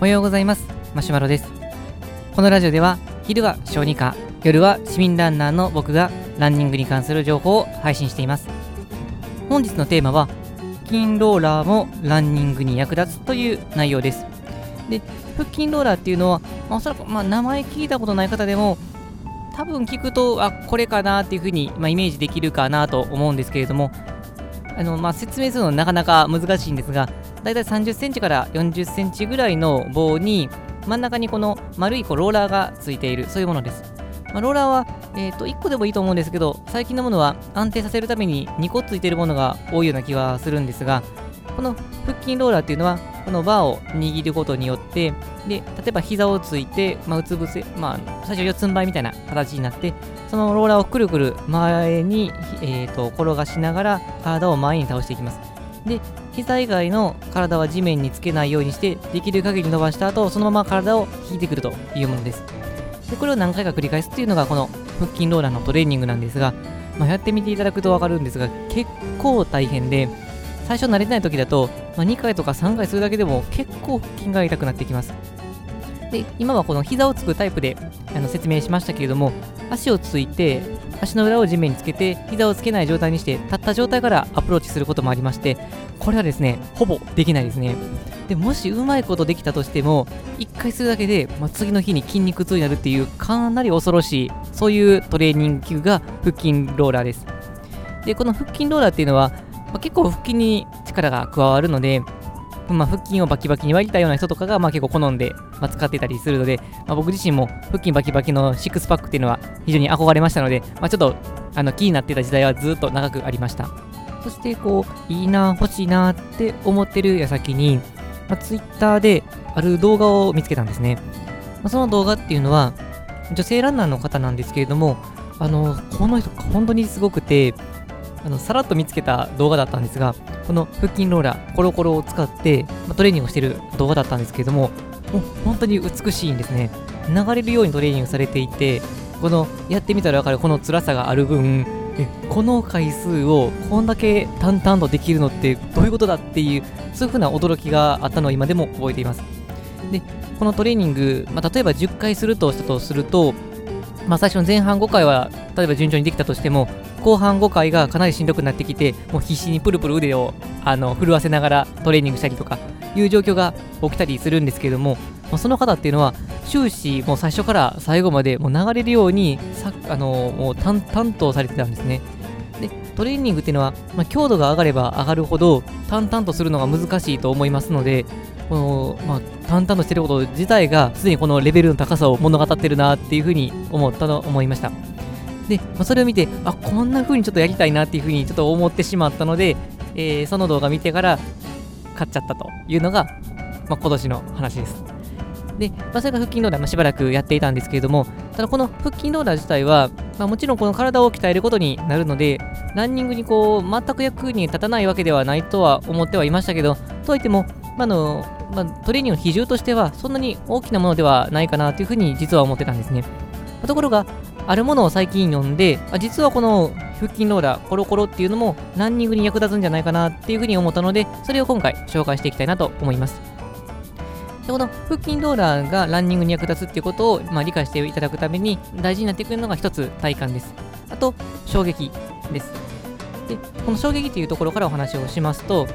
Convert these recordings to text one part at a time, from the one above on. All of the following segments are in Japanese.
おはようございます。マシュマロです。このラジオでは昼は小児科夜は市民ランナーの僕がランニングに関する情報を配信しています。本日のテーマは腹筋ローラーもランニングに役立つという内容です。で腹筋ローラーっていうのは、ま、おそらく、まあ、名前聞いたことない方でも多分聞くとあこれかなっていうふうに、まあ、イメージできるかなと思うんですけれどもあの、まあ、説明するのなかなか難しいんですがだいたい30センチから40センチぐらいの棒に真ん中にこの丸いこうローラーがついているそういうものです、まあ、ローラーは、えー、と1個でもいいと思うんですけど最近のものは安定させるために2個ついているものが多いような気がするんですがこの腹筋ローラーっていうのはこのバーを握ることによってで例えば膝をついて、まあ、うつ伏せ、まあ、最初四つん這いみたいな形になってそのローラーをくるくる前に、えーと、転がしながら体を前に倒していきます。で膝以外の体は地面につけないようにしてできる限り伸ばした後そのまま体を引いてくるというものです。でこれを何回か繰り返すっていうのがこの腹筋ローラーのトレーニングなんですが、まあ、やってみていただくと分かるんですが結構大変で最初慣れてない時だと、まあ、2回とか3回するだけでも結構腹筋が痛くなってきます。で今はこの膝をつくタイプであの説明しましたけれども足をついて足の裏を地面につけて膝をつけない状態にして立った状態からアプローチすることもありましてこれはですねほぼできないですね。でもしうまいことできたとしても1回するだけで、まあ、次の日に筋肉痛になるっていうかなり恐ろしいそういうトレーニング器具が腹筋ローラーです。でこの腹筋ローラーっていうのは、まあ、結構腹筋に力が加わるのでまあ、腹筋をバキバキに割りたような人とかが、まあ、結構好んで、まあ、使ってたりするので、まあ、僕自身も腹筋バキバキのシックスパックっていうのは非常に憧れましたので、まあ、ちょっとあの気になってた時代はずっと長くありました。そしてこういいな欲しいなって思ってる矢先に、まあ、Twitter である動画を見つけたんですね、まあ、その動画っていうのは女性ランナーの方なんですけれどもあのこの人本当にすごくてあのさらっと見つけた動画だったんですがこの腹筋ローラーコロコロを使って、ま、トレーニングをしている動画だったんですけれどもも本当に美しいんですね。流れるようにトレーニングされていてこのやってみたら分かるこの辛さがある分この回数をこんだけ淡々とできるのってどういうことだっていうそういうふうな驚きがあったのを今でも覚えています。でこのトレーニング、まあ、例えば10回するとしたとするとまあ、最初の前半5回は例えば順調にできたとしても後半5回がかなりしんどくなってきてもう必死にプルプル腕をあの震わせながらトレーニングしたりとかいう状況が起きたりするんですけれども、その方っていうのは終始もう最初から最後までもう流れるようにさあのもう淡々とされてたんですね。でトレーニングっていうのは、まあ、強度が上がれば上がるほど淡々とするのが難しいと思いますのでこの、まあ、淡々としてること自体がすでにこのレベルの高さを物語ってるなっていうふうに思ったと思いました。で、まあ、それを見て、あ、こんな風にちょっとやりたいなっていう風にちょっと思ってしまったので、えー、その動画見てから買っちゃったというのが、まあ、今年の話です。で、まあ、それが腹筋ローラー、まあ、しばらくやっていたんですけれども、ただこの腹筋ローラー自体は、まあ、もちろんこの体を鍛えることになるので、ランニングにこう、全く役に立たないわけではないとは思ってはいましたけど、とはいっても、まあのまあ、トレーニングの比重としてはそんなに大きなものではないかなというふうに実は思ってたんですね。ところが、あるものを最近読んで、あ実はこの腹筋ローラーコロコロっていうのもランニングに役立つんじゃないかなっていうふうに思ったので、それを今回紹介していきたいなと思います。でこの腹筋ローラーがランニングに役立つっていうことを、まあ、理解していただくために大事になってくるのが一つ体幹です。あと、衝撃です。で、この衝撃っていうところからお話をしますと、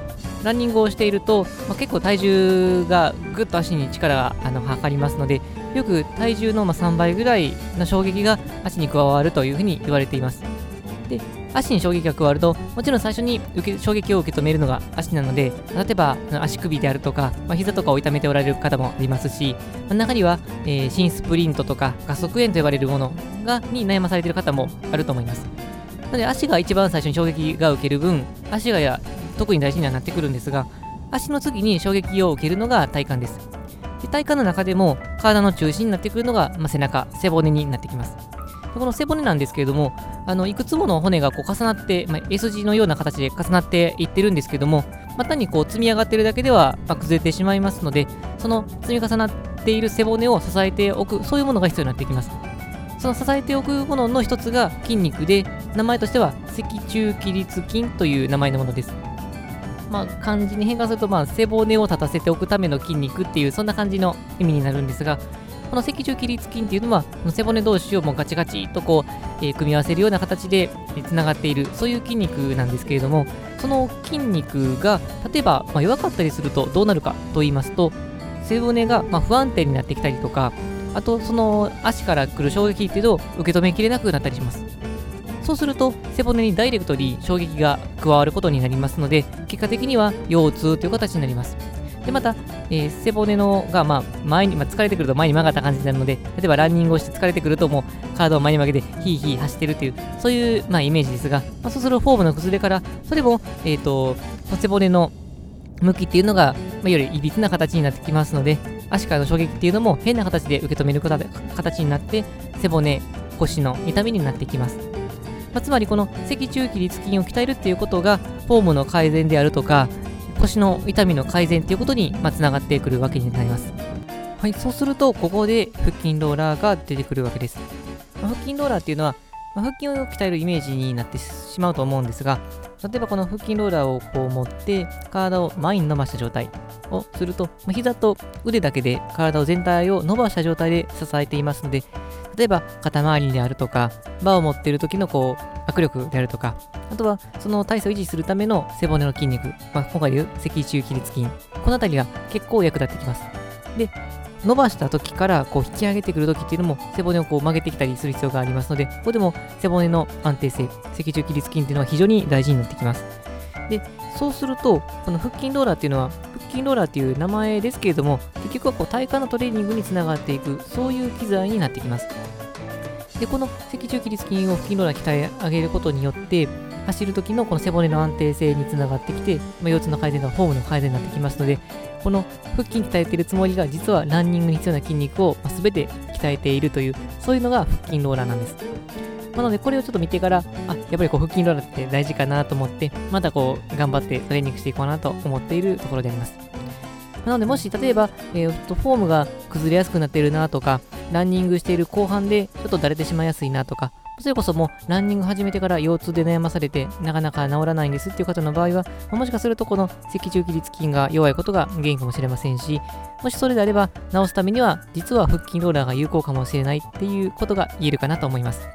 ランニングをしていると、まあ、結構体重がぐっと足に力があのかかりますので、よく体重の3倍ぐらいの衝撃が足に加わるというふうに言われています。で、足に衝撃が加わると、もちろん最初に受け衝撃を受け止めるのが足なので、例えば足首であるとか、まあ、膝とかを痛めておられる方もいますし、まあ、中には、えー、新スプリントとか加速炎と呼ばれるものがに悩まされている方もあると思います。なので足が一番最初に衝撃が受ける分、足がや特に大事にはなってくるんですが、足の次に衝撃を受けるのが体幹です。で体幹の中でも体の中心になってくるのが、まあ、背中、背骨になってきます。でこの背骨なんですけれども、あのいくつもの骨がこう重なって、まあ、S 字のような形で重なっていってるんですけども、まあ、単にこう積み上がってるだけでは、まあ、崩れてしまいますので、その積み重なっている背骨を支えておく、そういうものが必要になってきます。その支えておくものの一つが筋肉で、名前としては脊柱起立筋という名前のものです。まあ、漢字に変換すると、まあ、背骨を立たせておくための筋肉っていう、そんな感じの意味になるんですが、この脊柱起立筋っていうのは、背骨同士をもうガチガチとこう、えー、組み合わせるような形でつながっている、そういう筋肉なんですけれども、その筋肉が、例えば、まあ、弱かったりするとどうなるかと言いますと、背骨がま不安定になってきたりとか、あとその足から来る衝撃っていうのを受け止めきれなくなったりします。そうすると背骨にダイレクトに衝撃が加わることになりますので、結果的には腰痛という形になります。で、また、えー、背骨のが、まあ、前に、まあ、疲れてくると前に曲がった感じになるので、例えばランニングをして疲れてくるともう体を前に曲げてヒーヒー走ってるという、そういう、まあ、イメージですが、まあ、そうするとフォームの崩れから、それも、えっ、ー、と、背骨の向きっていうのが、まあ、よりいびつな形になってきますので、足からの衝撃っていうのも変な形で受け止める形になって、背骨、腰の痛みになってきます。まあ、つまりこの脊柱起立筋を鍛えるっていうことが、フォームの改善であるとか、腰の痛みの改善ということにつながってくるわけになります。はい、そうすると、ここで腹筋ローラーが出てくるわけです。まあ、腹筋ローラーっていうのは、まあ、腹筋を鍛えるイメージになってしまうと思うんですが、例えばこの腹筋ローラーをこう持って、体を前に伸ばした状態をすると、膝と腕だけで体を全体を伸ばした状態で支えていますので、例えば肩周りであるとか、バーを持っている時のこう握力であるとか、あとはその体勢を維持するための背骨の筋肉、まあ、今回でいう脊柱起立筋、この辺りが結構役立ってきます。で、伸ばした時からこう引き上げてくる時っていうのも背骨をこう曲げてきたりする必要がありますので、ここでも背骨の安定性、脊柱起立筋っていうのは非常に大事になってきます。で、そうすると、この腹筋ローラーっていうのは、腹筋ローラーっていう名前ですけれども、結局はこう体幹のトレーニングにつながっていく、そういう機材になってきます。で、この脊柱起立筋を腹筋ローラー鍛え上げることによって、走る時のこの背骨の安定性につながってきて、まあ、腰痛の改善とかフォームの改善になってきますので、この腹筋鍛えているつもりが実はランニングに必要な筋肉を全て鍛えているという、そういうのが腹筋ローラーなんです。なので、これをちょっと見てから、あ、やっぱりこう腹筋ローラーって大事かなと思って、またこう頑張ってトレーニングしていこうなと思っているところであります。なので、もし例えば、えー、フォームが崩れやすくなっているなとか、ランニングしている後半でちょっとだれてしまいやすいなとか、それこそもうランニング始めてから腰痛で悩まされてなかなか治らないんですっていう方の場合は、もしかするとこの脊柱起立筋が弱いことが原因かもしれませんし、もしそれであれば治すためには実は腹筋ローラーが有効かもしれないっていうことが言えるかなと思います。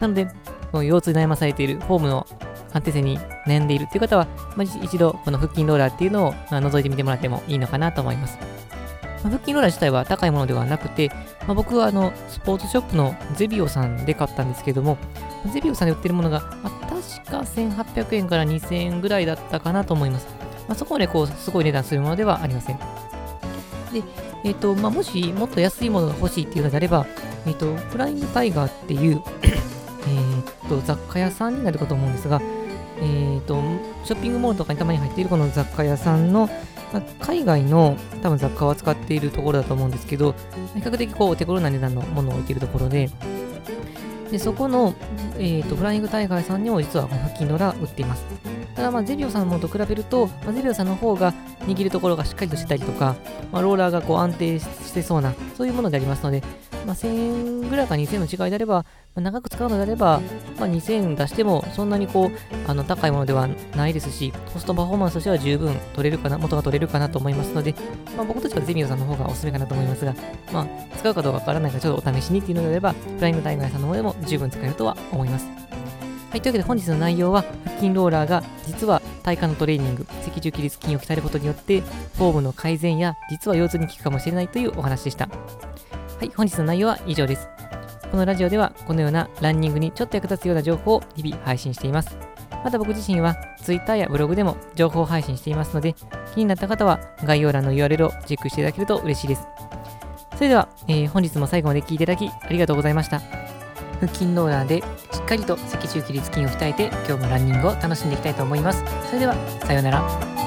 なので、この腰痛に悩まされているフォームの安定性に悩んでいるっていう方は、まあ、一度この腹筋ローラーっていうのを覗いてみてもらってもいいのかなと思います。まあ、腹筋ローラー自体は高いものではなくて、まあ、僕はあのスポーツショップのゼビオさんで買ったんですけども、ゼビオさんで売ってるものが、まあ、確か1800円から2000円ぐらいだったかなと思います。まあ、そこまでこうすごい値段するものではありません。で、え、ー、と、まあ、もしもっと安いものが欲しいっていうのであれば、えっ、ー、と、フライングタイガーっていうと、雑貨屋さんになるかと思うんですが、えーと、ショッピングモールとかにたまに入っているこの雑貨屋さんの、ま、海外の多分雑貨を扱っているところだと思うんですけど、比較的こう手頃な値段のものを置いているところで、でそこの、えーと、フライングタイガーさんにも実は腹筋のラ売っています。ただ、まあ、ゼビオさんのと比べると、まあ、ゼビオさんの方が握るところがしっかりとしてたりとか、まあ、ローラーがこう安定してそうな、そういうものでありますので、まあ、1000円ぐらいか2000円の違いであれば、まあ、長く使うのであれば、まあ、2000円出してもそんなにこうあの高いものではないですし、コストパフォーマンスとしては十分取れるかな、元が取れるかなと思いますので、まあ、僕としてはゼミオさんの方がおすすめかなと思いますが、まあ、使うかどうかわからないからちょっとお試しにっていうのであれば、フライングタイガーさんの方でも十分使えるとは思います。はい、というわけで本日の内容は、腹筋ローラーが実は体幹のトレーニング、脊柱起立筋を鍛えることによって、フォームの改善や実は腰痛に効くかもしれないというお話でした。はい、本日の内容は以上です。このラジオではこのようなランニングにちょっと役立つような情報を日々配信しています。また僕自身は Twitter やブログでも情報配信していますので、気になった方は概要欄の URL をチェックしていただけると嬉しいです。それでは、えー、本日も最後まで聴いていただきありがとうございました。腹筋ローラーでかりと脊柱起立筋を鍛えて今日もランニングを楽しんでいきたいと思います。それでは、さようなら。